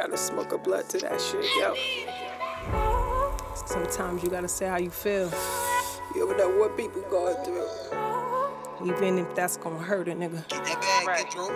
Gotta smoke a blood to that shit, yo. Sometimes you gotta say how you feel. You ever know what people going through. Even if that's gonna hurt a nigga. Get that bag, get Drew.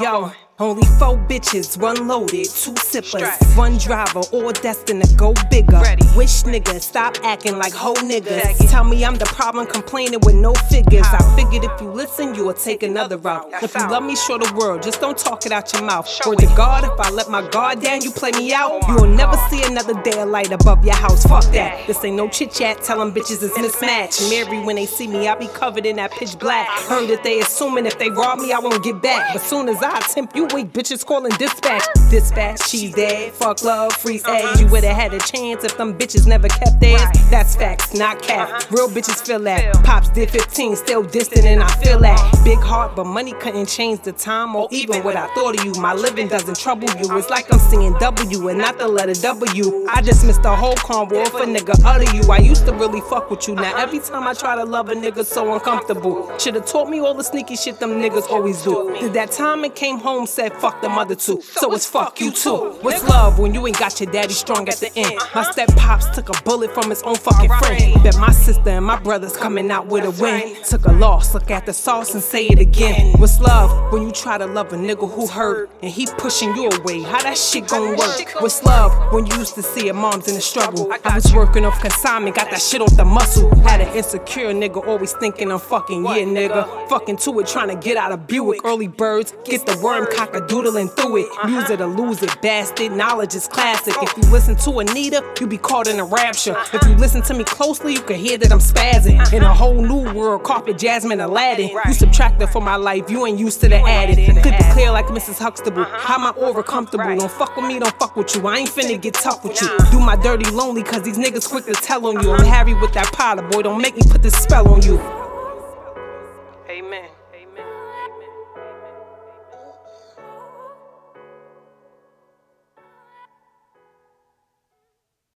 Yo, only four bitches, one loaded, two sippers, one driver, all destined to go bigger. Wish niggas stop acting like hoe niggas. Tell me I'm the problem, complaining with no figures. I figured if you listen, you will take another route. If you love me, show the world, just don't talk it out your mouth. Word to God, if I let my guard down, you play me out. You will never see another day of light above your house. Fuck that. This ain't no chit chat, tell them bitches it's mismatched. Mary, when they see me, I be covered in that pitch black. Heard that they assuming if they rob me, I won't get back. But soon as I attempt, you weak bitches calling dispatch. Dispatch, she's dead. Fuck love, free eggs. You would've had a chance if them bitches never kept theirs. That's facts, not cap. Real bitches feel that. Pops did 15, still distant, and I feel that. Big heart, but money couldn't change the time or even what I thought of you. My living doesn't trouble you. It's like I'm seeing W and not the letter W. I just missed the whole convo if a nigga utter you. I used to really fuck with you. Now every time I try to love a nigga, so uncomfortable. Should've taught me all the sneaky shit them niggas always do. Did that time and came home, said fuck the mother too. So it's fuck you too. What's love when you ain't got your daddy strong at the end? My step pops took a bullet from his own fucking friend. Bet my sister and my brothers coming out with a win. Took a loss, look at the sauce and say it again. What's love when you try to love a nigga who hurt and he pushing you away? How that shit gon' work? What's love when you used to see your mom's in the struggle? I was working off consignment, got that shit off the muscle. Had an insecure nigga always thinking I'm fucking yeah, nigga. Fucking to it, trying to get out of Buick. Early birds, get the worm cock a doodling through it. Use it or lose it, bastard. Knowledge is classic. If you listen to Anita, you be caught in a rapture. If you listen to me closely, you can hear that I'm spazzing. In a whole new world, carpet, Jasmine, Aladdin. You subtracted for my life, you ain't used to the added. It clear like Mrs. Huxtable. How my aura comfortable? Don't fuck with me, don't fuck with you. I ain't finna get tough with you. Do my dirty lonely, cause these niggas quick to tell on you. I'm Harry with that powder, boy. Don't make me put this spell on you. Amen.